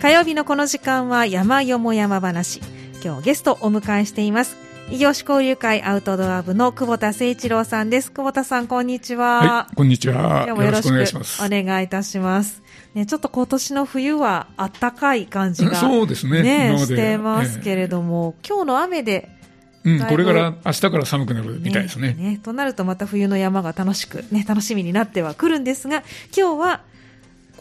火曜日のこの時間は山よも山話。今日ゲストお迎えしています。異業種交流会アウトドア部の久保田誠一郎さんです。久保田さんこんにちは、はい、こんにちは。今日もよろしくお願いします。お願いいたします。ね、ちょっと今年の冬は暖かい感じが、そうですね。ねしてますけれども、えー、今日の雨でうん、これから明日から寒くなるみたいですね、ねね、となるとまた冬の山が楽しく、ね、楽しみになってはくるんですが今日は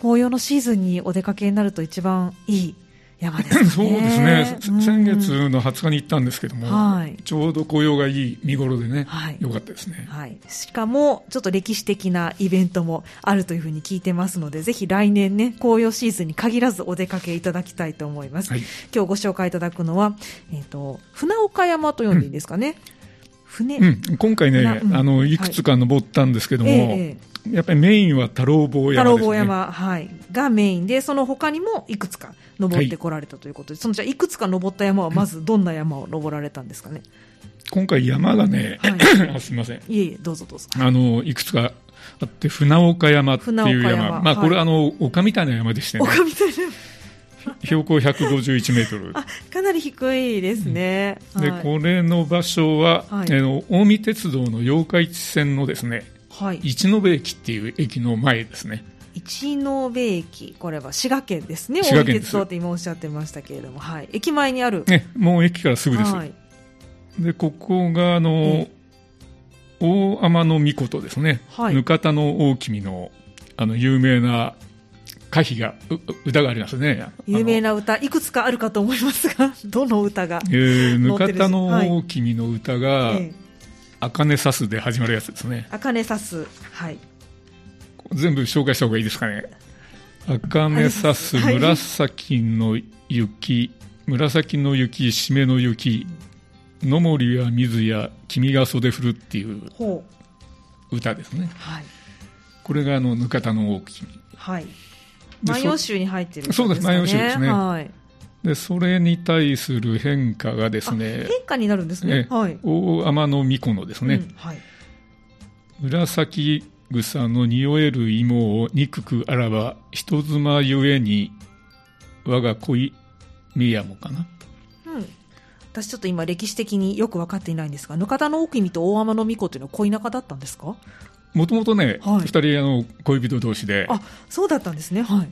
紅葉のシーズンにお出かけになると一番いい山ですね。そうですね、うん、先月の20日に行ったんですけども、はい、ちょうど紅葉がいい見頃でね、はい、よかったですね、はい。しかも、ちょっと歴史的なイベントもあるというふうに聞いてますので、ぜひ来年ね、紅葉シーズンに限らずお出かけいただきたいと思います。はい、今日ご紹介いただくのは、えっ、ー、と、船岡山と呼んでいいですかね。うん船、うん、今回ね、うん、あのいくつか登ったんですけども、はいええ、やっぱりメインは太郎坊山、ね、太郎坊山、はい、がメイン。で、その他にもいくつか登ってこられたということで、はい、そのじゃいくつか登った山は、まずどんな山を登られたんですかね？今回山がね、はい、すみません。いえいえ、どうぞどうぞ。あの、いくつかあって、船岡山っていう山。山まあ、これ、はい、あの、丘みたいな山でしてね。丘みたいな標高151メートル。あ、かなり低いですね。で、これの場所は、はい、あの近江鉄道の八日市線のですね、はい、一延駅っていう駅の前ですね。一延駅、これは滋賀県ですね。近江鉄道って今おっしゃってましたけれども、はい、駅前にある。ね、もう駅からすぐです。はい、で、ここがあの、大天の御事ですね。はい、ぬかたの大君のあの有名な歌碑が歌がありますね。有名な歌いくつかあるかと思いますが どの歌がえー、ぬかたの君の歌が、あかねさすで始まるやつですね。あかねさす。はい。全部紹介した方がいいですかね。あかねさす紫の雪、紫の雪締めの雪野森や水や君が袖振るっていう歌ですね、はい、これがあのぬかたの大君はい万葉集に入ってる、ね、そうです万葉集ですね、はい、でそれに対する変化がですね変化になるんですね、はい、大天の巫女のですね、うんはい、紫草の匂える芋を憎くあらば人妻ゆえに我が恋宮もかな、うん、私ちょっと今歴史的によく分かっていないんですが、ぬかたの奥君と大天の巫女というのは恋仲だったんですか？もともとね、二、はい、人あの恋人同士で。あそうだったんですね。はい。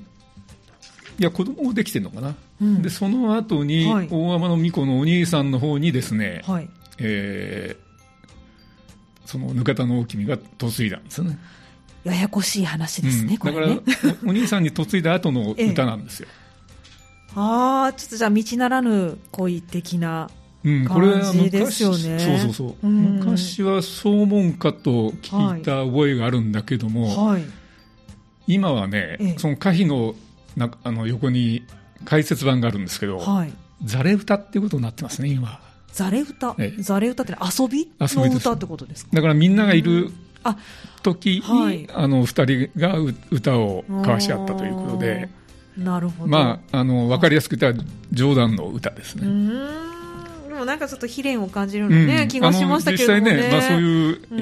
いや子供もできてるのかな、うん、でその後に、はい、大天の巫女のお兄さんの方にですね、はい、えー、そのぬかたの大君が嫁いだんですよね。ややこしい話ですね、うん、だから お兄さんに嫁いだ後の歌なんですよ、ええ、ああちょっとじゃあ道ならぬ恋的なうん、これは昔、ね、そうそうそう、うん、昔はそうもんかと聞いた覚えがあるんだけども、はい、今はね、ええ、その歌碑のなあの横に解説版があるんですけど、はい、ザレ歌っていうことになってますね、今。ザレ歌、ええ、ザレ歌って遊び？の歌ってことですか？だからみんながいる時に、はい、あの二人が歌を交わし合ったということで、なるほど。まあ、あの、わかりやすく言ったら冗談の歌ですね。もなんかちょっと悲恋を感じるね、うん、気がしましたけど、ね、実際ね、まあ、そういう、う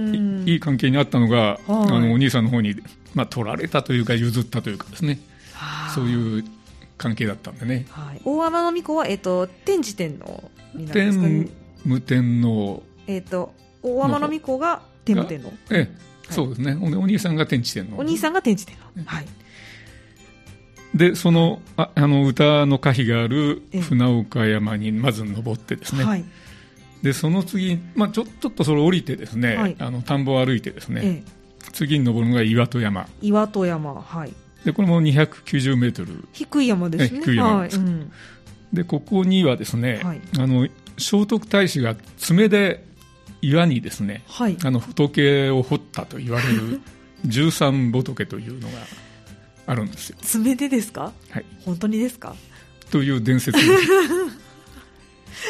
ん、いい関係にあったのが、あのお兄さんの方に、まあ、取られたというか譲ったというかですね、そういう関係だったんでね、はい、大天皇子は、えーと、天智天皇になるんですか、ね、天武天皇、えーと、大天皇子が天武天皇。ええ、そうですね。お兄さんが天智天皇。お兄さんが天智天皇、はいでそのああの歌の歌碑がある船岡山にまず登ってですね、はい、でその次、まあ、ちょちょっとそれ降りてですね、はい、あの田んぼを歩いてですね、ええ、次に登るのが岩戸山。岩戸山はい。でこれも290メートル。低い山ですね。低い山です、はいうん、でここにはですね、はい、あの聖徳太子が爪で岩にですね、はい、あの仏を掘ったと言われる 十三仏というのがあるんですよ。爪でですか？はい。本当にですか？という伝説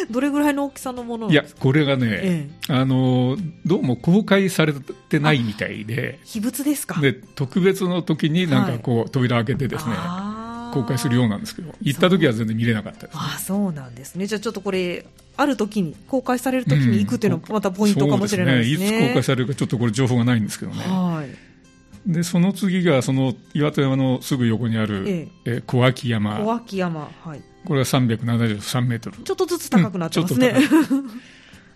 どれぐらいの大きさのものいやこれがね、ええ、あのどうも公開されてないみたいで。秘仏ですか？で特別の時になんかこう、はい、扉開けてですね公開するようなんですけど行った時は全然見れなかったです、ね、あそうなんですね。じゃあちょっとこれある時に公開される時に行くっていうのがまたポイントかもしれないですね。うん、すね。いつ公開されるかちょっとこれ情報がないんですけどね。はいでその次がその岩戸山のすぐ横にある、ええ小脇山小脇山。はい。これが373メートルちょっとずつ高くなってますね。うんちょっと高い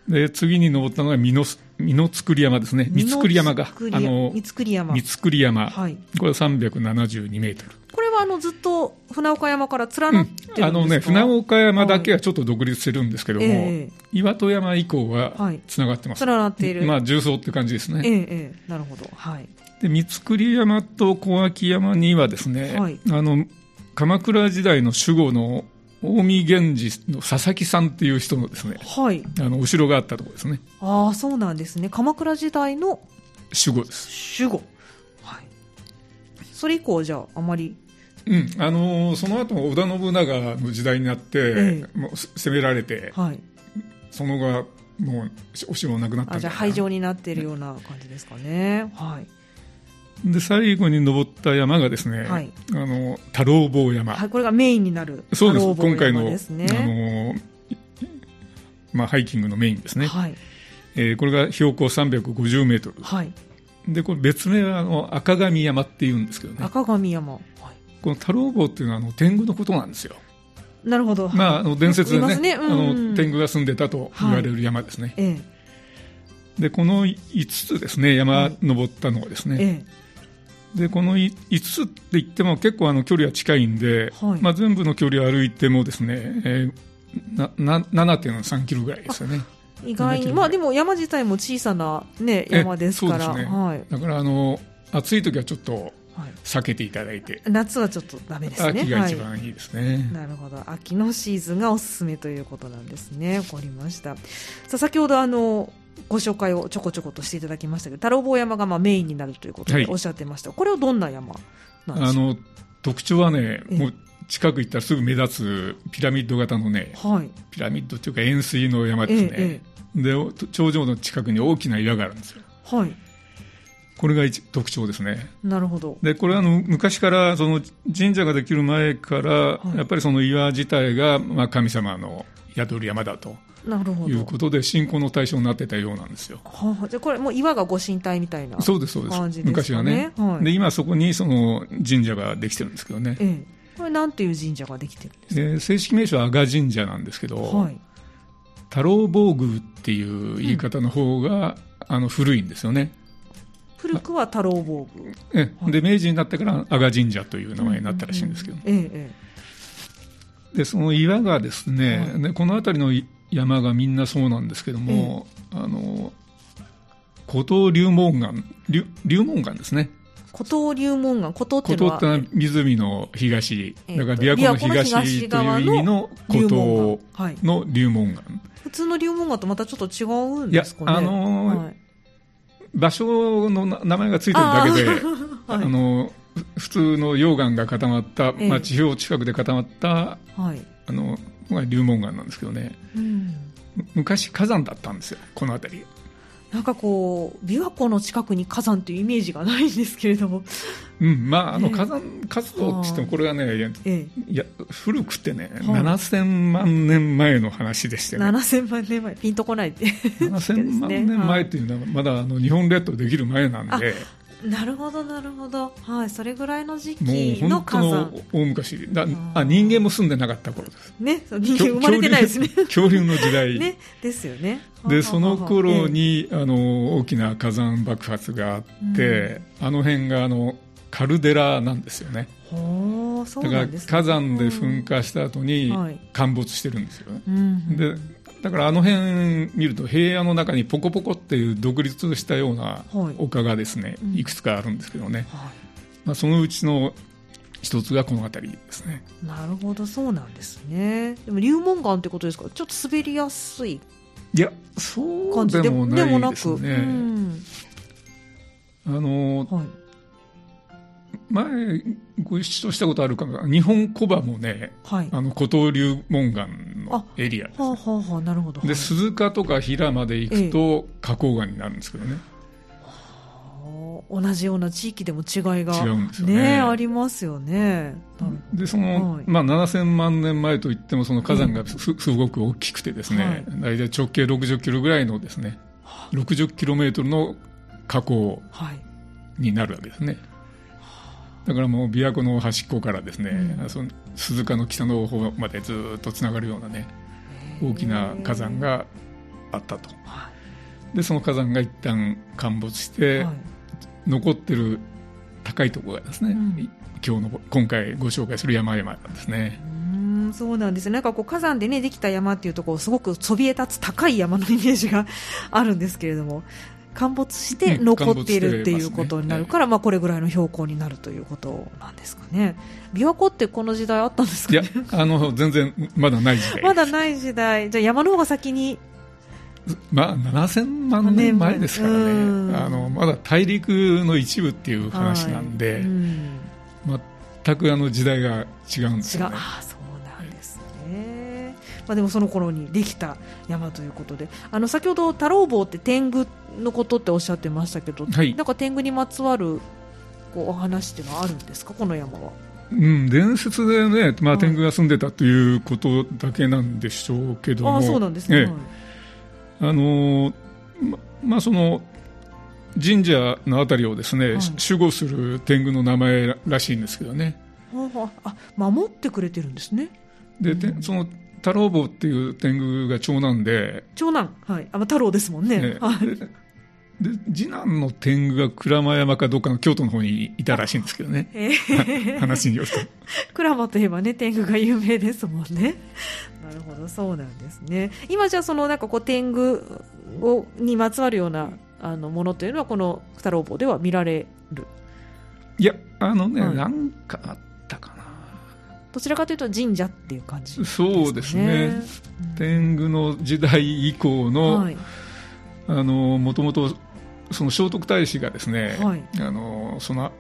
で次に登ったのが美濃造山ですね三造山があの三造山。三造山、はい。これは372メートルこれはあのずっと船岡山から連なってるんですか、あのね、船岡山だけはちょっと独立してるんですけども、ええ岩戸山以降ははいつながってます。連なっている。まあ、重曹って感じですね。ええええなるほど。はい。で、三造山と小脇山にはですね、はいあの、鎌倉時代の守護の近江源氏の佐々木さんっていう人のですね、はい。あの、お城があったところですね。ああ、そうなんですね。鎌倉時代の守護です。守護。はい。それ以降じゃあ、あまり。うん。あのーその後織田信長の時代になって、えもう攻められて、はい。その後はもうお城なくなったあ、じゃあ、廃城になっているような感じですかね。はい。で最後に登った山がですね、はいあの太郎坊山、はい、これがメインになる。そうです今回の。あのまあ、ハイキングのメインですね、はい。えーこれが標高350メートルはい。でこれ別名はあの赤神山っていうんですけどね赤神山。はい。この太郎坊っていうのはあの天狗のことなんですよ、なるほど。まあ、あの伝説でねねうんあの天狗が住んでたと言われる山ですね、えでこの5つですね山登ったのはですえ。ね、えでこの5つって言っても結構あの距離は近いんで、はいまあ、全部の距離を歩いてもですね、えーなな7.3キロぐらいですよねえ。意外に。7まあでも山自体も小さなね、え山ですから。ねはい。だからあの暑い時はちょっとはい。避けていただいて、夏はちょっとダメですね。秋が一はい番いいですね、なるほど。秋のシーズンがおすすめということなんですね。わかりました。さあ、先ほどあの、ご紹介をちょこちょことしていただきましたけど、太郎坊山がまあメインになるということはい。でおっしゃってました。これはどんな山なんであの特徴はねええ。もう近く行ったらすぐ目立つピラミッド型のねはい。ピラミッドっていうか円錐の山ですね、えでお頂上の近くに大きな岩があるんですよ。はい。これが一特徴ですね。なるほど。でこれはあの昔からその神社ができる前から、い。やっぱりその岩自体が、まあ、神様の宿る山だとなるほど。いうことで信仰の対象になってたようなんですよ。はあ、じゃあこれもう岩がご神体みたいな。そうですそうです昔はかねね、はいで今そこにその神社ができてるんですけどね、ええ。これなんていう神社ができてるんですで正式名称は阿賀神社なんですけど、かはい。太郎坊宮っていう言い方の方が、あの古いんですよね。古くは太郎坊宮。えで明治になってから阿賀神社という名前になったらしいんですけど、ええ、えでその岩がですね、はいでこの辺りの山がみんなそうなんですけども、あの古東流門岩流流門岩ですねえ。古東流門岩、古東っていうのは古東ってのは湖の東、えーだから琵琶湖の東という意味の古東。の流門岩普通の流門岩とまたちょっと違うんいやですかね。あのーはい場所のな名前がついてるだけであ、はいの普通の溶岩が固まった、ええまあ、地表近くで固まったはい。あののが流門岩なんですけどねうん。昔火山だったんですよこの辺りなんかこう、琵琶湖の近くに火山というイメージがないんですけれども。うん、まあ、あのええ火山活動って言っても、これはね、いやえいや古くてね、はい7000万年前の話でしえ。てね、7000万年前、ピンとこないって。7000万年前っていうのは、まだあの日本列島できる前なんで、なるほど、なるほど。はい。それぐらいの時期の本当の火山。大昔だああ、人間も住んでなかった頃です。ね。人間生まれてないですね。恐竜の時代。ね。ですよね。でその頃ええに、あの大きな火山爆発があって、あの辺があのカルデラなんですよねだから火山で噴火した後にはい陥没してるんですよね、うんでだからあの辺見ると平野の中にポコポコっていう独立したようなはい。丘がですね、うん。いくつかあるんですけどね、はまあ、そのうちの一つがこの辺りですね。い、なるほどそうなんですね。でも流門岩ってことですか？ちょっと滑りやすいいやそう感じでもでもないですね。うん。あのはい、前ご一緒したことあるかな。日本小場もねはい、あの古東流門岩のエリアです。はあ、はあはあ、なるほど。ではい鈴鹿とか平まで行くと花崗岩になるんですけどね、はあ同じような地域でも違いが違うんですよね。ありますよね。でその、はい。まあ、7000万年前といってもその火山がす,、すごく大きくてですね、はい。大体直径60キロぐらいのですね60キロメートルの火口はい。になるわけですね。だからもう琵琶湖の端っこからですね、うん、その鈴鹿の北の方までずっとつながるようなね大きな火山があったと。でその火山が一旦陥没して、はい、残ってる高いところがですね、うん、今日の今回ご紹介する山々なんですね。うんそうなんですなんかこう火山でねできた山っていうところすごくそびえ立つ高い山のイメージがあるんですけれども陥没して残っているっていうことになるから、まあ、これぐらいの標高になるということなんですかね。琵琶湖ってこの時代あったんですか、ね、いやあの全然まだない時代。まだない時代。じゃあ山の方が先にまあ、7000万年前ですからね、あのまだ大陸の一部っていう話なんで、はい。うん、全くあの時代が違うんですよね。まあ、でもその頃にできた山ということであの先ほど太郎坊って天狗のことっておっしゃってましたけど、はい、なんか天狗にまつわるこうお話っていうのはあるんですか？この山は。うん、伝説でね、まあ、天狗が住んでたということだけなんでしょうけども、あそうなんですね、はい。あのままあ、その神社のあたりをですね、はい、守護する天狗の名前らしいんですけどね。あ守ってくれてるんですね。で、うん、その太郎坊っていう天狗が長男で。長男？はい。あ太郎ですもんね、ね。はい、で次男の天狗が鞍馬山かどっかの京都の方にいたらしいんですけどね、えー、話によると。鞍馬といえばね天狗が有名ですもんね。なるほど。そうなんですね。今じゃあそのなんかこう天狗をにまつわるようなあのものというのはこの太郎坊では見られる？いやあのね、はい、なんかあっどちらかというと神社っていう感じ、ね、そうですね、天狗の時代以降の、はい、あのもともとその聖徳太子がですね、はい、あのその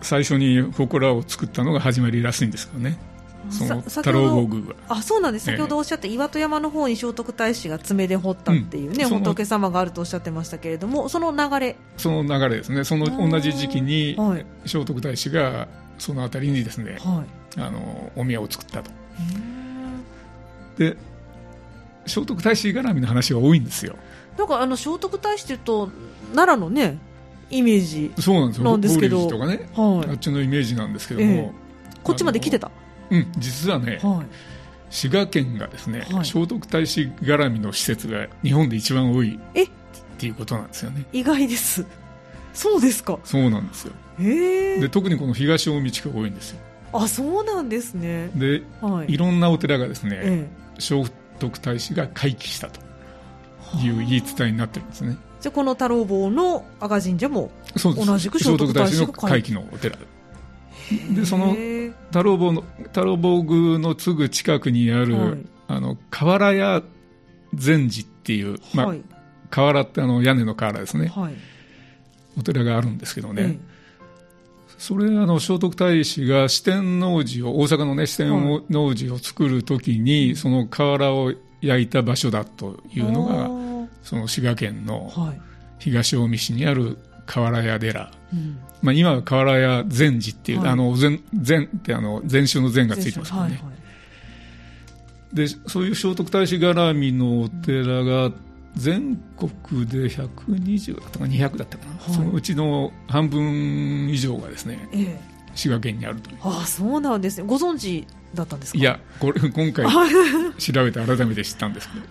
最初に祠を作ったのが始まりらしいんですけどね。その太郎坊宮は。あそうなんです、先ほどおっしゃった岩戸山の方に聖徳太子が爪で掘ったっていうね、うん、仏様があるとおっしゃってましたけれども、その流れ。その流れですね、その同じ時期に聖徳太子がその辺りにですね、はい、あのお宮を作ったと。で聖徳太子絡みの話が多いんですよ。なんかあの聖徳太子というと奈良のねイメージなんですけど。とかね、はい、あっちのイメージなんですけども、えこっちまで来てた？うん実はね、はい、滋賀県がですね、はい、聖徳太子絡みの施設が日本で一番多いえ？っていうことなんですよね。意外ですそうですか。そうなんですよ。へで特にこの東近江地区が多いんですよ。あそうなんですね。で、はい、いろんなお寺がですね、ええ、聖徳太子が回帰したという言い伝えになってるんですね。じゃこの太郎坊の赤神社も同じく聖徳太子の回帰のお寺でその太郎坊の太郎坊宮のすぐ近くにある、はい、あの瓦屋禅寺っていう、まあ、はい、瓦ってあの屋根の瓦ですね、はい、お寺があるんですけどね、ええ、それあの聖徳太子が四天王寺を大阪のね四天王寺を作るときに、その瓦を焼いた場所だというのがその滋賀県の東近江市にある瓦屋寺、うん、まあ、今は瓦屋禅寺っていう、はい、あの禅禅ってあの禅宗の禅がついてますからね、はいはい、でそういう聖徳太子絡みのお寺が全国で120だったか200だったかな、はい、そのうちの半分以上がですね、ええ、滋賀県にあるという。ああそうなんですね。ご存知だったんですか？いやこれ今回調べて改めて知ったんですけど。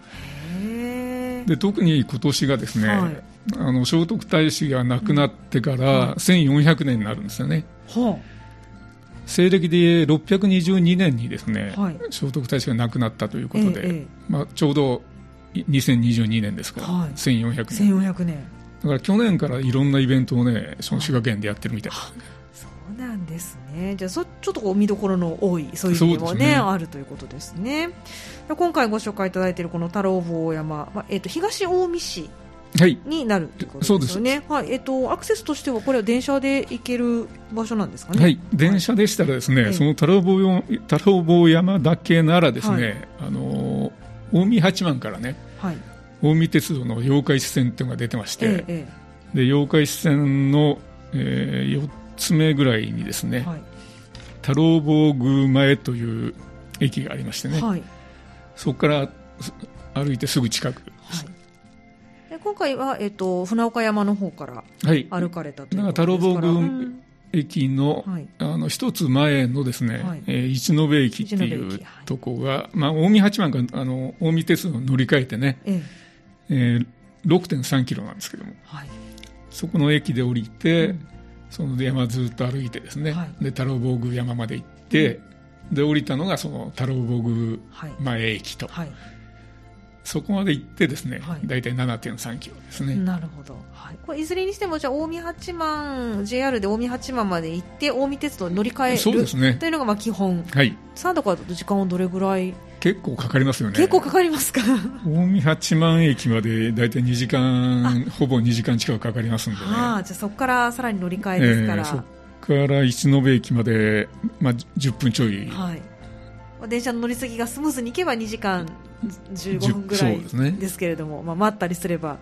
で特に今年がですね、はい、あの聖徳太子が亡くなってから1400年になるんですよね、はあ、西暦で622年にですね、はい、聖徳太子が亡くなったということで、ええ、まあ、ちょうど2022年ですか。ら、はい、1400年 ,1400 年だから去年からいろんなイベントをねその滋賀県でやってるみたいです、ね、そうなんですね。じゃあそちょっとこう見どころの多いそういう意味もね、ね、あるということですね。今回ご紹介いただいているこの太郎坊山、まあえーと、東近江市になるということですよね、はい、えっ、ー、とアクセスとしてはこれは電車で行ける場所なんですかね？はい、電車でしたらですね、はい、その太郎坊太郎坊山だけならですね、はい、あの近江八幡からね、はい、近江鉄道の八日市線っていうのが出てまして、ええ、で八日市線の、えー、4つ目ぐらいにですね、はい、太郎坊宮前という駅がありましてね、はい、そこから歩いてすぐ近く、はい、今回は、えっと、船岡山の方からはい。歩かれたということですから、太郎宮うん駅の、はい。あの一つ前のですね、はい。えー一延駅っていうとこが、まあ、近江八幡があの近江鉄道に乗り換えてね、ええ。えー6.3キロなんですけどもはい。そこの駅で降りて、うん。その山ずっと歩いてですね、はい。で太郎坊宮山まで行って、で降りたのがその太郎坊宮はい。前駅と、はいそこまで行ってですね、はい。大体7.3キロですね、なるほど、はい、これいずれにしてもじゃあ近江八幡 JR で近江八幡まで行って近江鉄道に乗り換えるそうですね。というのがまあ基本。はい。サードからだと時間はどれぐらい、結構かかりますよね。結構かかりますか？近江八幡駅まで大体2時間ほぼ2時間近くかかりますんでね、ああじゃあそこからさらに乗り換えですから、えーそこから一延駅まで、まあ、10分ちょい、はい、電車の乗り継ぎがスムーズにいけば2時間15分ぐらいですけれども、まあ、待ったりすれば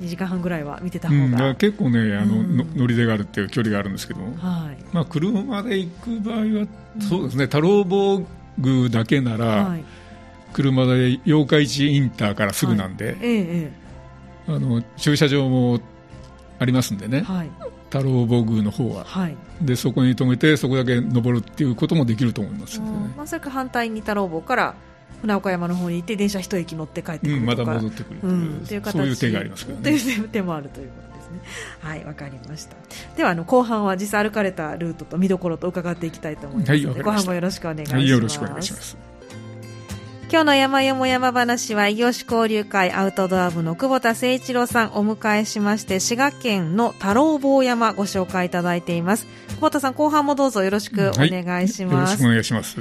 2時間半ぐらいは見てた方うん、だが、から結構ねあの、うん。の乗り出があるっていう距離があるんですけども、はい。まあ、車で行く場合は、そうですね太郎坊宮だけなら、はい、車で八日市インターからすぐなんで、えええあの駐車場もありますんでね、えはい太郎坊宮の方ははいでそこに止めてそこだけ登るっていうこともできると思いますね、まあ、それか反対に太郎坊から船岡山の方に行って電車一駅乗って帰ってくうん、まだるとか、戻ってくるっていう,、うん、いう形そういう手がありますけどといね。う手もあるということですね。はい、わかりました。では、あの後半は実際歩かれたルートと見どころと伺っていきたいと思いますはい後半もよろしくお願いします。はい、よろしくお願いします。今日の山よも山話は、異業種交流会アウトドア部の久保田誠一郎さんお迎えしまして、滋賀県の太郎坊山ご紹介いただいています。久保田さん、後半もどうぞよろしくお願いします。よろしくお願いします。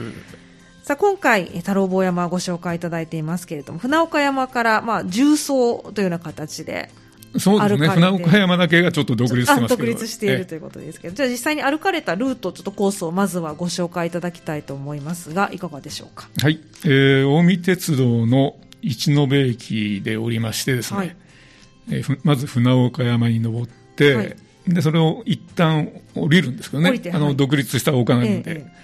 さあ今回、え太郎坊山をご紹介いただいていますけれども、船岡山から、まあ、重走というような形で、そうですね、船岡山だけがちょっと独立してあます。独立しているということですけど、じゃあ実際に歩かれたルート、ちょっとコースをまずはご紹介いただきたいと思いますが、いかがでしょうか？えはい、えー近江鉄道の一延駅で降りましてですね、はい。えーふまず船岡山に登って、はい。でそれを一旦降りるんですけどね。降りて、あのはい独立した丘なんで、ええ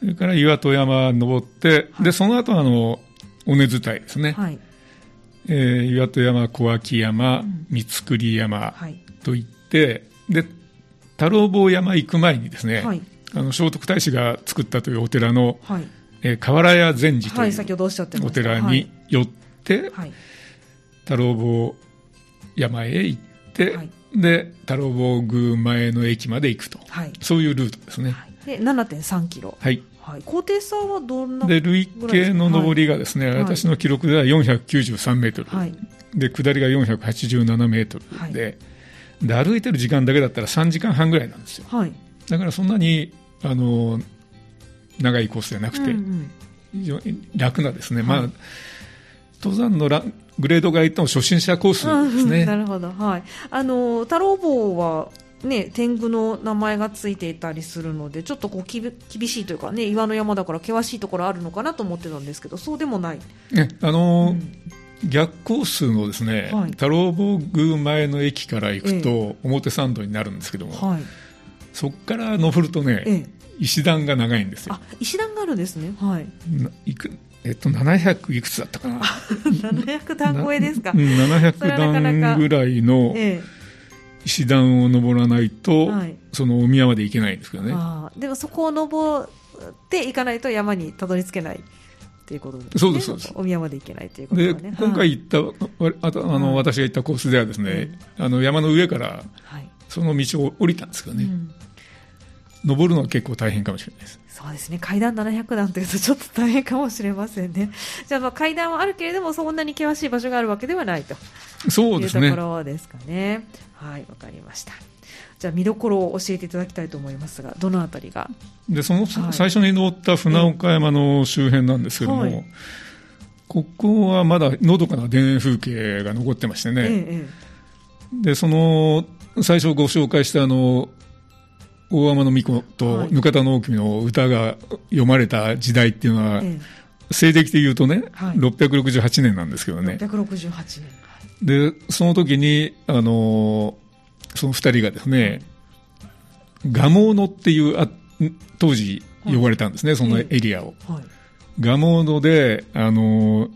それから岩戸山登って、でその後あの尾根伝いですね、はい。えー岩戸山、小脇山、三栗山はい。といって、で太郎坊山行く前にですね、はい。あの聖徳太子が作ったというお寺の、はい。えー河原屋禅寺とはいい、う先ほどおっしゃってました。お寺に寄って、はい。太郎坊山へ行って、はいで太郎坊宮前の駅まで行くと、はい。そういうルートですね。はい。で、7.3キロ。はい、はい。高低差はどんなで累計の上りがですね、はい私の記録では493メートル、はい。で下りが487メートルで,、はいで歩いてる時間だけだったら3時間半ぐらいなんですよはい。だからそんなにあの長いコースじゃなくて、うんうん非常に楽なですね、はいまあ登山のラグレードが言っても初心者コースですね、うんなるほど。はい。あの、太郎坊は、ね、天狗の名前がついていたりするので、ちょっとこうきび厳しいというかね、岩の山だから険しいところあるのかなと思ってたんですけど、そうでもない。ねあのーうん逆コースのですね、はい太郎坊宮前の駅から行くと表参道になるんですけども、はい。そこから登るとね、ええ。石段が長いんですよあ、石段があるんですね。はい。ないくえっと、700いくつだったかな？700段超えですかうん。700それはなかなか段ぐらいのえ石段を登らないと、はいそのお宮まで行けないんですけどえ。ね。でもそこを登っていかないと山にたどり着けないっていうことですね。そうですそうですお宮まで行けないということではね。今回行った、わあとあの、はい私が行ったコースではですね、あの山の上からはい。その道を降りたんですけどね、うん登るのは結構大変かもしれないです。そうですね階段700段というとちょっと大変かもしれませんね。じゃあまあ階段はあるけれどもそんなに険しい場所があるわけではないとそうですねいうとこ。ろですかね。はい、わかりました。じゃあ見どころを教えていただきたいと思いますが、どのあたりが？で、その、はい最初に登った船岡山の周辺なんですけども、はいここはまだのどかな田園風景が残ってましてね、ええで、その、最初ご紹介したあの、大天の巫女とはい額田直樹の歌が読まれた時代っていうのは、え西暦で言うとね、はい668年なんですけどえね。668年。で、その時に、あのーその二人がですね、蒲生野っていう、あ当時呼ばれたんですね、そのエリアを。はい。蒲生野で、あのー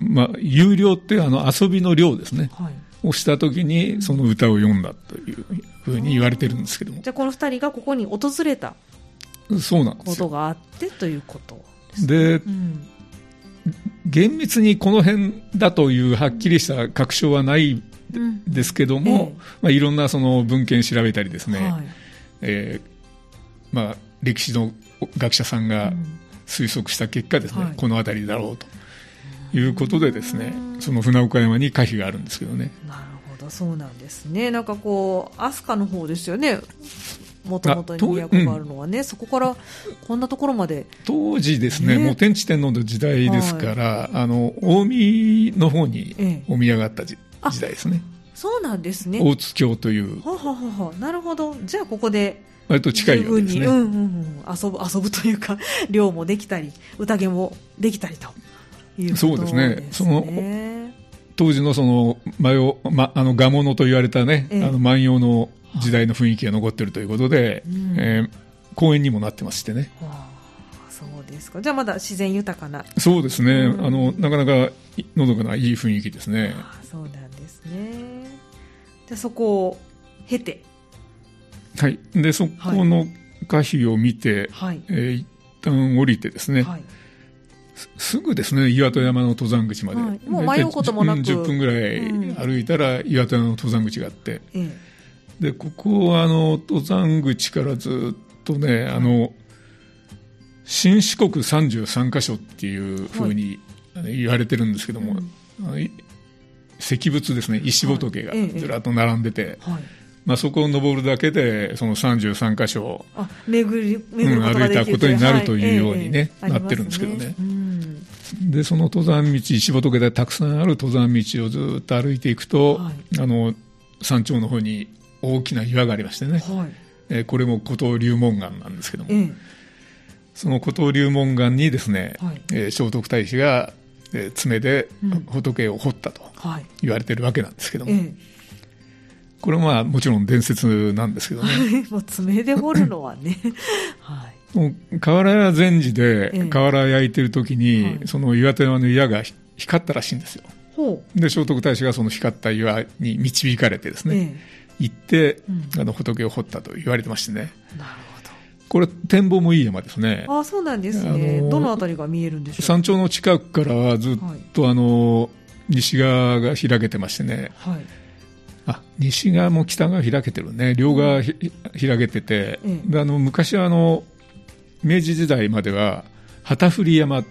まあ、有料ってあの遊びの量ですね、はいをしたときに、その歌を読んだというふうに言われてるんですけども、じゃあこの二人がここに訪れたそうなんでこと。があってということですね。でう、ん厳密にこの辺だというはっきりした確証はないうん。ですけども、えまあ、いろんなその文献調べたりですね、はい。えーまあ、歴史の学者さんがうん。推測した結果ですね、はい。この辺りだろうと。いうことでですね、その船岡山に可否があるんですけどね。なるほど、そうなんですね。なんかこう、飛鳥の方ですよね。もともとに都があるのはね、そこからこんなところまで。当時ですね、ねもう天智天皇の時代ですから、あの、近江の方にええお宮があった時あ時代ですね。そうなんですね。大津峡という、ははははなるほど。じゃあここで割と近い十わけですね。うんうんうん、遊ぶ遊ぶというか 漁もできたり宴もできたりということそうですねそのね当時のその、ま、あの、賀物と言われたね、ええあの、万葉の時代の雰囲気が残っているということで、うん。えー公園にもなってましてね。はあそうですか。じゃあまだ自然豊かな。そうですね、うん。あの、なかなかいのどかないい雰囲気ですね。ああそうなんですね。じゃあそこを経て。はい。で、そこの歌碑を見て、はい。えー一旦降りてですね、はい。すすぐですね、岩戸山の登山口まで。はい。もう迷うこともなく。大体10分ぐらい歩いたら岩戸山の登山口があって、えで、ここはあの、登山口からずっとね、あの、新四国33カ所っていうふうに言われてるんですけども、あのい石仏ですね、石仏がずらっと並んでて、えはい。まあ、そこを登るだけで、その33カ所をあ巡り巡るうん歩いたことになるというようにねなってるんですけどね。で、その登山道、石仏でたくさんある登山道をずっと歩いていくと、はい。あの、山頂の方に大きな岩がありましてね、はい。えーこれも古東龍門岩なんですけども、ええ。その古東龍門岩にですね、はい。えー聖徳太子が、えー爪でうん。仏を掘ったとはい。言われてるわけなんですけども、えこれはまあもちろん伝説なんですけどね、え もう爪で掘るのはね。はい。もう瓦屋禅師ええ。で瓦焼いてる時に、はい。その岩手山の岩がひ光ったらしいんですよ。ほで、聖徳太子がその光った岩に導かれてですう、ね、え行って、うん。あの仏を掘ったと言われてましてね。えなるこれ展望もいい山ですね。ほ。どあそうなんですね、あのーどのあたりが見えるんでしょう？山頂の近くからはずっとあの、西側が開けてましてね、はい。あ、西側も北側開けてるね。両側ひ開けてて、ええ。であの、昔はあの、明治時代までは、旗振り山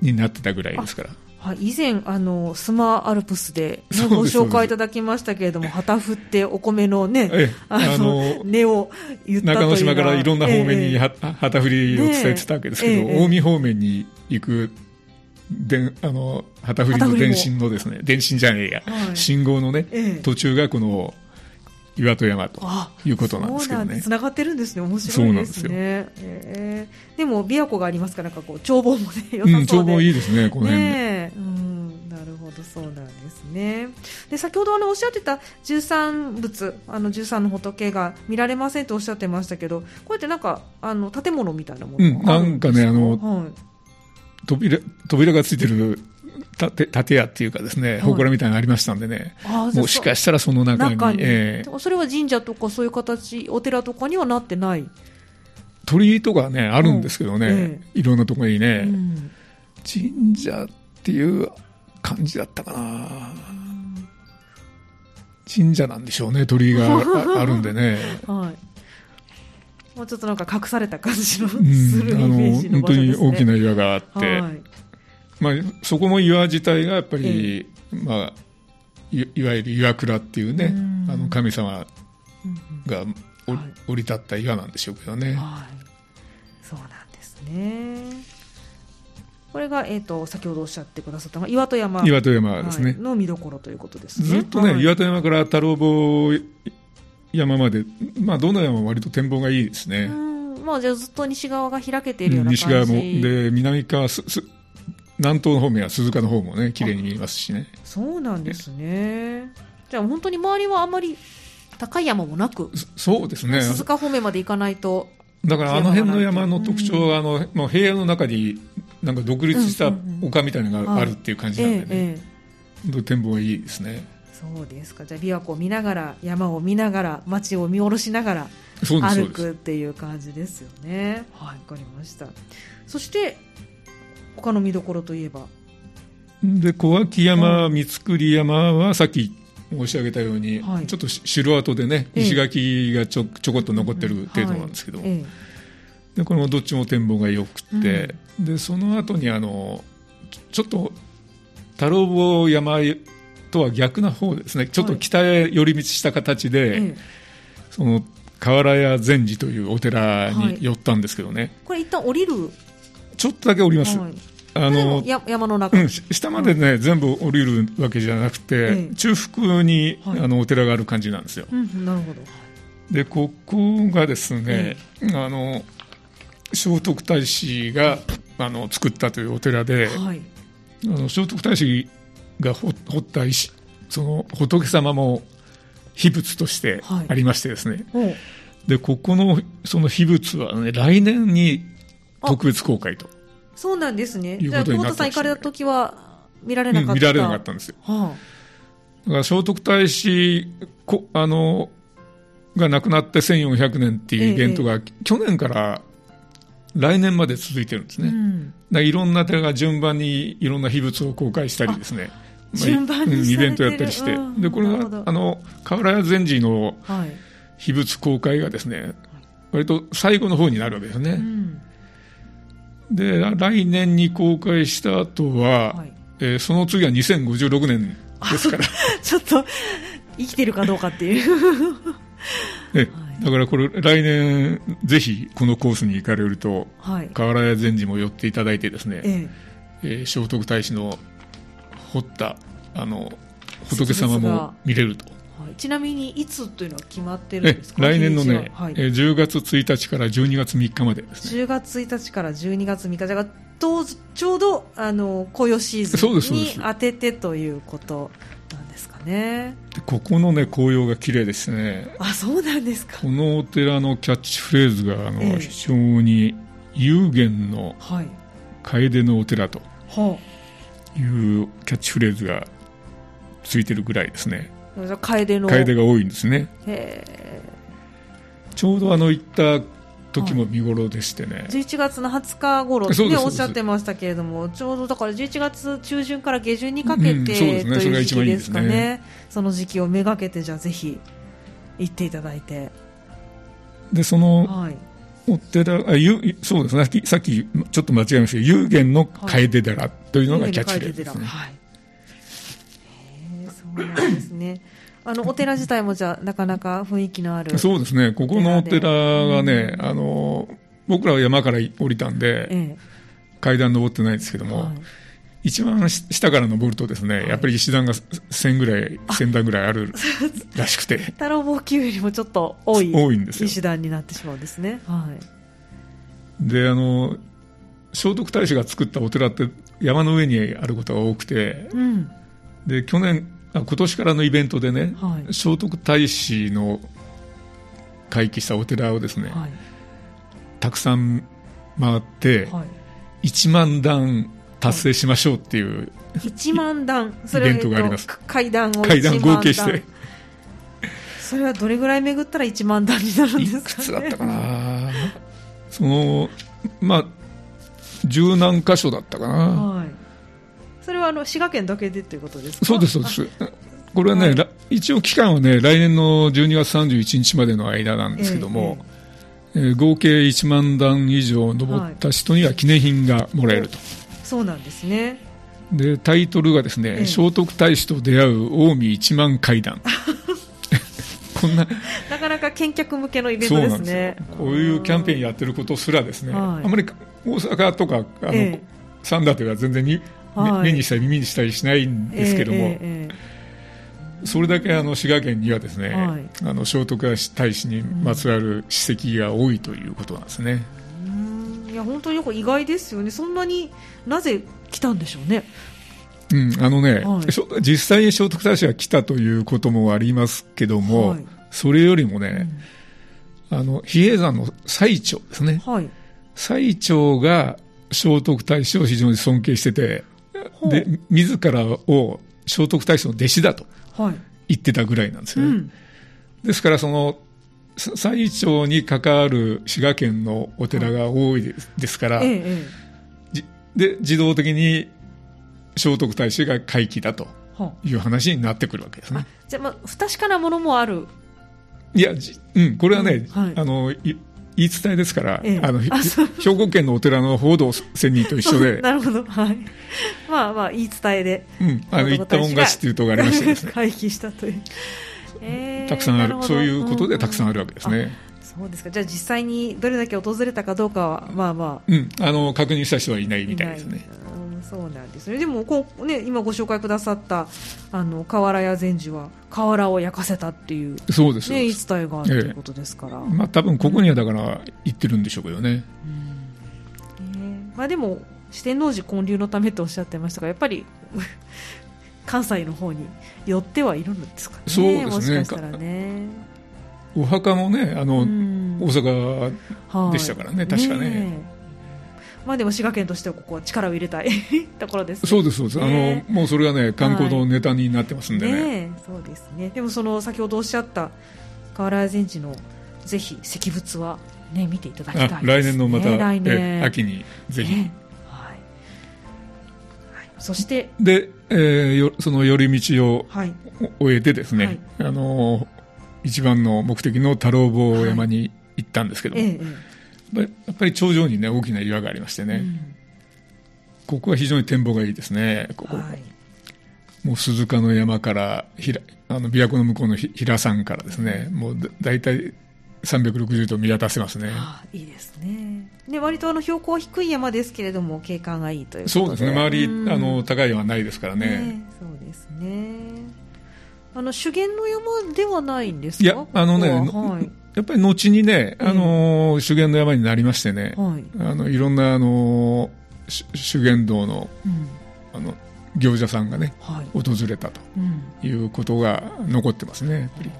になってたぐらいですから。はい、以前あのスマアルプスで、です紹介いただきましたけれども旗振ってお米のねええあのあの根を言った中之島からいろんな方面にええ。は旗振りを伝えてたわけですけど、ね近江方面に行くでんあの旗振りの電信のですね電信じゃねえや、はい。信号のね、ええ。途中がこの岩戸山とあいうことなんですけどねそうながってるんですね。面白いですね。そうええでも、琵琶湖がありますから、なんかこう、眺望もね、良さそうで。うん、眺望いいですね、この辺ね。なるほど、そうなんですね。で、先ほどあの、おっしゃってた十三仏、あの、十三の仏が見られませんとおっしゃってましたけど、こうやってなんか、あの、建物みたいなものうんなんかねあのはい扉扉がついてる建建屋っていうかですね、い祠みたいなのありましたんでね、あーもしかしたらその中に、中に、ええそれは神社とかそういう形、お寺とかにはなってない。鳥居とかね、あるんですけどね、えいろんなところにね、うん神社っていう感じだったかな。神社なんでしょうね、鳥居があ あるんでね。はい。もうちょっとなんか隠された感じのすうん、るイメあのージの本当に場所ですね。大きな岩があって、はい。まあ、そこも岩自体がやっぱり、まあ、いいわゆる岩倉っていうねうん、あの神様がおはい降り立った岩なんでしょうけどね。はい。そうなんですね。これが、えっ、と、先ほどおっしゃってくださったのが、岩戸山。岩戸山ですね。はいの見どころということですね。ずっとね、はい岩戸山から太郎坊山まで、まあ、どの山も割と展望がいいですね。うん、まあ、じゃあずっと西側が開けているような感じ。西側も、で、南側す、す南東の方面は鈴鹿の方もね、綺麗に見えますしね。そうなんですね。じゃあ本当に周りはあんまり高い山もなく、そそうですね。鈴鹿方面まで行かないと、だからあの辺の山の特徴は、あの、もう平野の中になんか独立した丘みたいなのがあるっていう感じなんでね、ええ展望はいいですね。そうですかじゃあ琵琶湖を見ながら山を見ながら街を見下ろしながら歩くっていう感じですよねはいわかりましたそして他の見どころといえば？で小脇山、三栗山はさっき申し上げたように、はい。ちょっと城跡でね、ええ。石垣がちょちょこっと残ってる程度なんですけど、はいえ。でこれもどっちも展望が良くて、でその後にあのちょちょっと太郎坊山とは逆な方ですね、ちょっと北へ寄り道した形えで、ええ。その河原屋禅寺というお寺はい。に寄ったんですけどね、これ一旦降りるちょっとだけ降ります。はい。あの山の中、うん、し下までね、全部降りるわけじゃなくて、ええ。中腹に、はい。あのお寺がある感じなんですよ。うん、なるほど。で、ここがですね、あの聖徳太子があの作ったというお寺で、はい。あの聖徳太子が掘掘った石、その仏様も秘仏としてはい。ありましてですね、おう。でここのその秘仏はね、来年に特別公開と、そうなんですね。じゃあ久保田さん行かれた時は見られなかった、うん見られなかったんですよ。はだから聖徳太子こあのが亡くなって1400年っていうイベントが、去年から来年まで続いてるんですあ、ね。うん。いろんな寺が順番にいろんな秘仏を公開したりですね。まあ順番にうんイベントやったりして、うん。でこれがあの河原屋禅寺のはい。秘仏公開がですね、割と最後の方になるわけですね。うんで来年に公開した後は、はい。えーその次は2056年ですから。ちょっと生きてるかどうかっていう。ねだからこれ、来年、ぜひこのコースに行かれると、はい。河原屋禅寺も寄っていただいてですね、ええ。ー聖徳太子の彫ったあの仏様も見れると。ちなみにいつというのは決まってるんえですか？来年のね、ちははい。えー10月1日から12月3日までですね。10月1日から12月3日じゃちょうどあの紅葉シーズンに当ててということなんですかね。でここのね、紅葉が綺麗ですね。あそうなんですか。このお寺のキャッチフレーズがあの、ええ。非常に有限のはい。楓のお寺とはいうキャッチフレーズがついてるぐらいですね。楓の。楓が多いんですね。へちょうどあの行った時も見頃でしてね。え、11月の20日頃ねおっしゃってましたけれどもちょうどだから11月中旬から下旬にかけて、うんそうですね。いいいう時期でですすね。その時期をめがけてじゃあぜひ行っていただいて。でそのはい。お寺あゆそうですね。さっきちょっと間違えましたけど有限の楓寺というのがキャッチフレーズですね、はい。そうなんですね。あのお寺自体もじゃあなかなか雰囲気のある。そうですねここのお寺がね、うんあの僕らは山から降りたんでえ階段登ってないですけどえ。も、はい。一番し下から登るとですね、はいやっぱり石段が1000ぐらい1000段ぐらいあるらしくて太郎棒級よりもちょっと多い多いんですよ石段になってしまうんですね。はい。であの聖徳太子が作ったお寺って山の上にあることが多くてうん。で去年あ今年からのイベントでね、はい。聖徳太子の回帰したお寺をですね、はい。たくさん回って、はい。1万段達成しましょうっていう1万段。イベントがありますえっと階段を1万階段合計して。それはどれぐらい巡ったら1万段になるんいですか、ね、くつだったかなそのまあ十何箇所だったかな、はい。それはあの滋賀県だけでということですか？そうですそうです。これはね、はい。ら一応期間はね来年の12月31日までの間なんですけども、えー合計1万段以上登った人には記念品がもらえると、そうなんですね。でタイトルがですね、ええ。聖徳太子と出会う近江一万階段。こんな。なかなか見客向けのイベントですね。よ。こういうキャンペーンやってることすらですね、はい。あまり大阪とかあの、ええ。サンダーでは全然に、目はい目にしたり耳にしたりしないんですけども、えええええそれだけあの滋賀県にはですね、はいあの聖徳太子にまつわる史跡が多いということなんですね。いや本当によく意外ですよね。そんなになぜ来たんでしょうね。うん、あのね、はい実際に聖徳太子が来たということもありますけども、はいそれよりもね、あの比叡山の最澄ですね。はい。最澄が聖徳太子を非常に尊敬してて、で、自らを聖徳太子の弟子だと言ってたぐらいなんですよね。はいうん、ですから、その、最長に関わる滋賀県のお寺が多いですから、はいええ、で、自動的に聖徳太子が回帰だという話になってくるわけですね。じゃあ、まあ、不確かなものもある。いや、うん、これはね、うんはい、あの、言い伝えですから、ええ、あの兵庫県のお寺の報道千人と一緒で、なるほど、はい、まあまあ、言い伝えで、うん、あの言ったもん勝ちっていうところがありましてですね、回避したという、えー、たくさんある、そういうことでたくさんあるわけですね。そうですか。じゃあ実際にどれだけ訪れたかどうかは、まあまあ、うん、あの確認した人はいないみたいですね。そうなんですね。でもこうね今ご紹介くださったあの瓦屋禅師は瓦を焼かせたっていうそうですね言い伝えがあるということですから。ええ、まあ多分ここにはだから言ってるんでしょうけどね。うん、えー、まあでも四天王寺建立のためとおっしゃってましたがやっぱり 関西の方に寄ってはいるんですかね。そうですね。もしかしたらね。お墓もねあの、大阪でしたからね、はい、確かねねまあでも滋賀県としてはここは力を入れたい ところです、ね、そうですそうです、ね、あのもうそれがね観光のネタになってますんでね。はいね、そうですね。でもその先ほどおっしゃった河原禅師のぜひ石仏はね見ていただきたい、ね、来年のまた、来年。秋にぜひ、ね、はい、はい、そしてで、えー、よその寄り道を終えてですね、はい、あの一番の目的の太郎坊山に行ったんですけども、ええやっぱり頂上にね大きな岩がありましてね、うん、ここは非常に展望がいいですねここ、はい、もう鈴鹿の山からひらあの琵琶湖の向こうの平山からですね、もうだいたい360度見渡せますね。あいいですね。で割とあの標高低い山ですけれども景観がいいというそうですね。周り、あの高い山はないですからね。ねそうですね。あの修験の山ではないんですか？いやあのね、はい、やっぱり後にね、あのー、修験の山になりましてね、はい、あのいろんな、あのー、修験道のうん、あの行者さんがね、はい、訪れたということが残ってますね、やっぱり。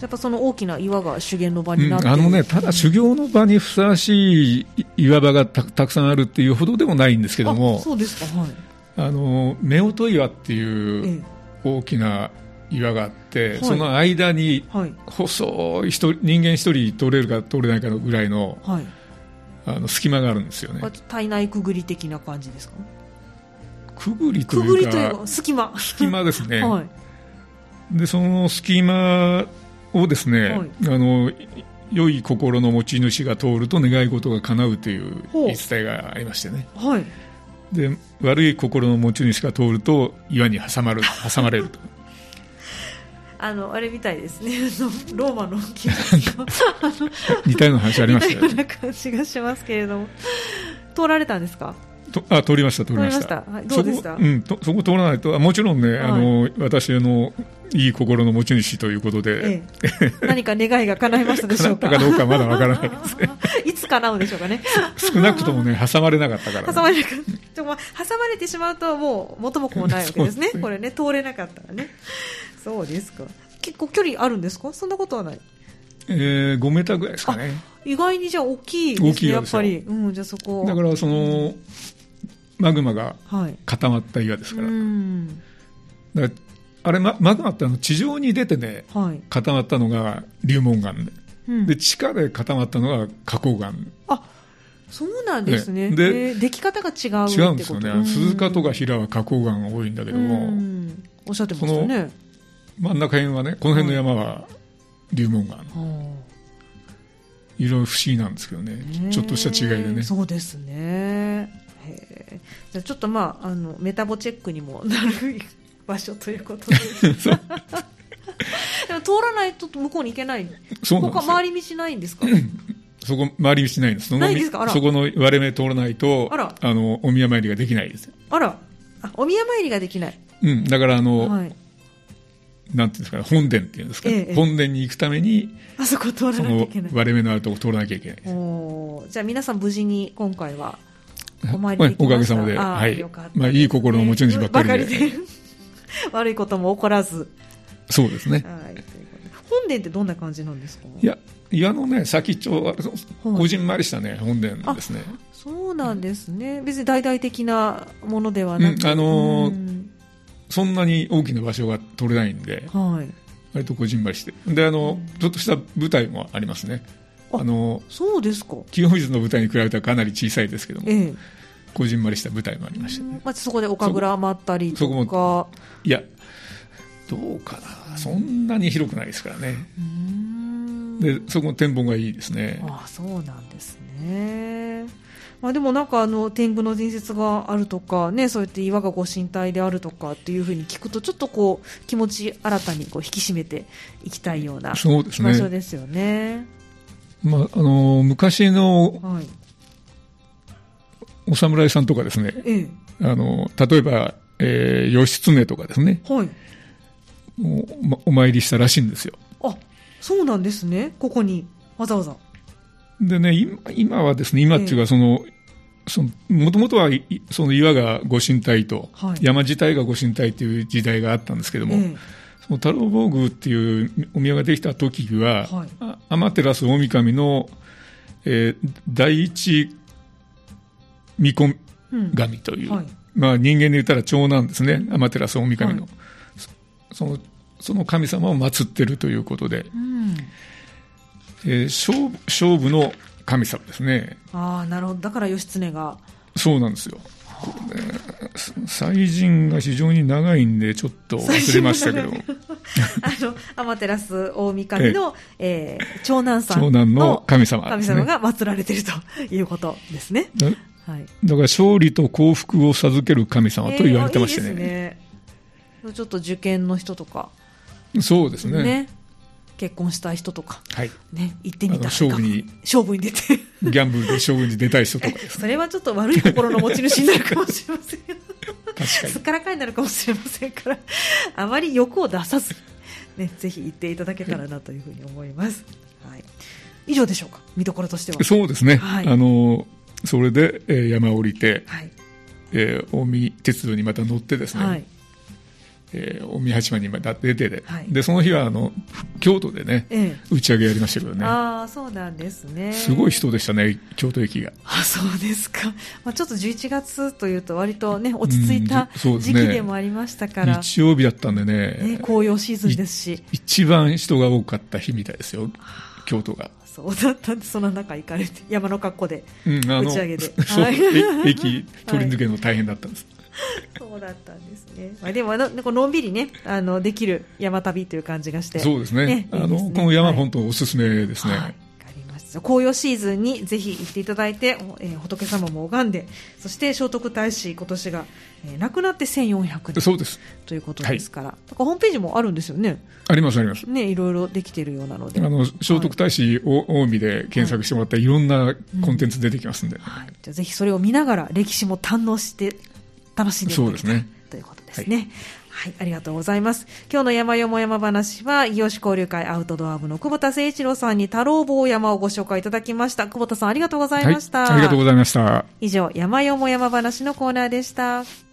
やっぱその大きな岩が修験の場になって、うん、あのね、ただ修行の場にふさわしい岩場がたたくさんあるっていうほどでもないんですけども、そうですか、はい、あの夫婦岩っていう大きな岩があって、はい、その間に細い人人間一人通れるか通れないかのぐらいの,、はい、あの隙間があるんですよね。体内くぐり的な感じですか？くぐりというかいうか隙間。隙間ですね、はい、でその隙間をですね、はい、あの良い心の持ち主が通ると願い事が叶うという。言い伝えがありましてね、はい、で悪い心の持ち主が通ると岩に挟まる挟まれるとあのあれみたいですね。ローマの似たような話ありましたよ、ね、似たような感じがしますけれども。通られたんですか？とあ通りました通りました。どうでした？そこ,、うん、とそこ通らないともちろんね、はい、あの私のいい心の持ち主ということで、ええ、何か願いが叶いましたでしょうか？かどうかまだわからないですね。いつ叶うんでしょうかね？少なくともね挟まれなかったから、ね、挟まれなかった。挟まれてしまうともう元も子もないわけですね。これね通れなかったらねそうですか。結構距離あるんですか？そんなことはない。えー、5メーターぐらいですかね。意外にじゃあ大きいですねやっぱり、うん、じゃそこ。だからその、マグマが固まった岩ですから。はい、あれママグマってあの地上に出てね、はい、固まったのが流紋岩。でうん、で地下で固まったのが花崗岩。あそうなんですね。ね。で、えー、出来方が違う違うんですよね。鈴鹿とか平は花崗岩が多いんだけども、おっしゃってましたね。真ん中辺はね、この辺の山は流紋岩の。いろいろ不思議なんですけどね、ちょっとした違いでね。そうですね。じゃちょっとまあ、あの、メタボチェックにもなる場所ということで。でも通らないと向こうに行けない。そうなんです回り道ないんですか？そこ、回り道ないんです。ないですか？そこの割れ目通らないと、あら。あの、お宮参りができないです。あら。あ、お宮参りができない。うん。だから、あの、はい、なんていうんですかね、本殿っていうんですか、ええ、本殿に行くために、あそこ通らなきゃいけない。割れ目のあるとこ通らなきゃいけない。おじゃあ皆さん無事に今回はお参りできました。おかげさまで、はい。まあ、いい心の持ち主ばっかりで。りで。悪いことも起こらず。そうですね。はい。本殿ってどんな感じなんですか？いや、岩のね先っちょはこじんまりしたね本殿ですね。そうなんですね。別に大々的なものではなく、うんあのーそんなに大きな場所が取れないんではい。割とこじんまりして。であのちょっとした舞台もありますね。ああのそうですか。清水の舞台に比べたらかなり小さいですけどもええ。こじんまりした舞台もありましたね。まあ、そこでお神楽まったりそことかいやどうかな。そんなに広くないですからね。でそこの展望がいいですね。ああそうなんですね。まあ、でもなんかあの天狗の伝説があるとか、ね、そうやって岩がご神体であるとかっていうふうに聞くとちょっとこう気持ち新たにこう引き締めていきたいようなそうですね。場所ですよね。まあ、あの昔のはい、お侍さんとかですねええ。あの例えば、えー義経とかですね。はい、お,、まお参りしたらしいんですよ。あそうなんですね、ここにわざわざ。でね今今はですね今っていうかその、そのもともとはいその岩がご神体と、はい。山自体がご神体という時代があったんですけども、えその太郎坊宮っていうお宮ができた時は、はい。あ天照大神の、えー第一巫女えうん神という、はい。まあ、人間で言ったら長男ですね、天照大神の、そのその神様を祀ってるということで、うん、えー勝負の神様ですね、ああなるほどだから義経がそうなんですよ。これね祭神が非常に長いんで、ちょっと忘れましたけど、あの天照大神の、えー長男さん長男の神様ね。神様が祀られているということですね。だはい。だから勝利と幸福を授ける神様と言われてましてえーあいいね。ですねちょっと受験の人とか、そうですね。ね、結婚したい人とか、はい。ね、行ってみた勝負に勝負に出て、ギャンブルで勝負に出たい人とか。それはちょっと悪い心の持ち主になるかもしれません。確かにすっ。からかいになるかもしれませんから、あまり欲を出さず、ね、ぜひ行っていただけたらなというふうに思います。はい。以上でしょうか、見どころとしては。そうですね。はいあの、それで、えー山を降りて、はい。えー近江鉄道にまた乗ってですね、はい。えー近江八幡にまた出てで、はいで、その日はあの、京都でね、ええ。打ち上げやりましたけどね。ああ、そうなんですね。すごい人でしたね、京都駅が。あそうですか、まあ、ちょっと11月というと、割とね、落ち着いた時期でもありましたから、日曜日だったんでね、ね、紅葉シーズンですし、一番人が多かった日みたいですよ、京都が。そうだったんで、その中行かれて、山の格好で、打ち上げで そう、はいえ駅取り抜けるの大変だったんです。そうだったんですね、まあ、でもの、のんびりね、あのできる山旅という感じがして、そうですね。あの、ねいいですねこの山、はい本当おすすめですね。はい、りました紅葉シーズンにぜひ行っていただいて、おえー仏様も拝んで、そして聖徳太子、今年が、えー亡くなって1400年そうです。ということですから、だからホームページもあるんですよね。あります、あります。ね、いろいろできているようなので。あの、聖徳太子お近江で検索してもらったらいろんなコンテンツ出てきますんで。はい、じゃあぜひそれを見ながら歴史も堪能して楽しんでいただきたいそうですねということですね。はい、ありがとうございます。今日の山よも山話は、異業種交流会アウトドア部の久保田誠一郎さんに太郎坊山をご紹介いただきました。久保田さんありがとうございはいました。ありがとうございました。以上、山よも山話のコーナーでした。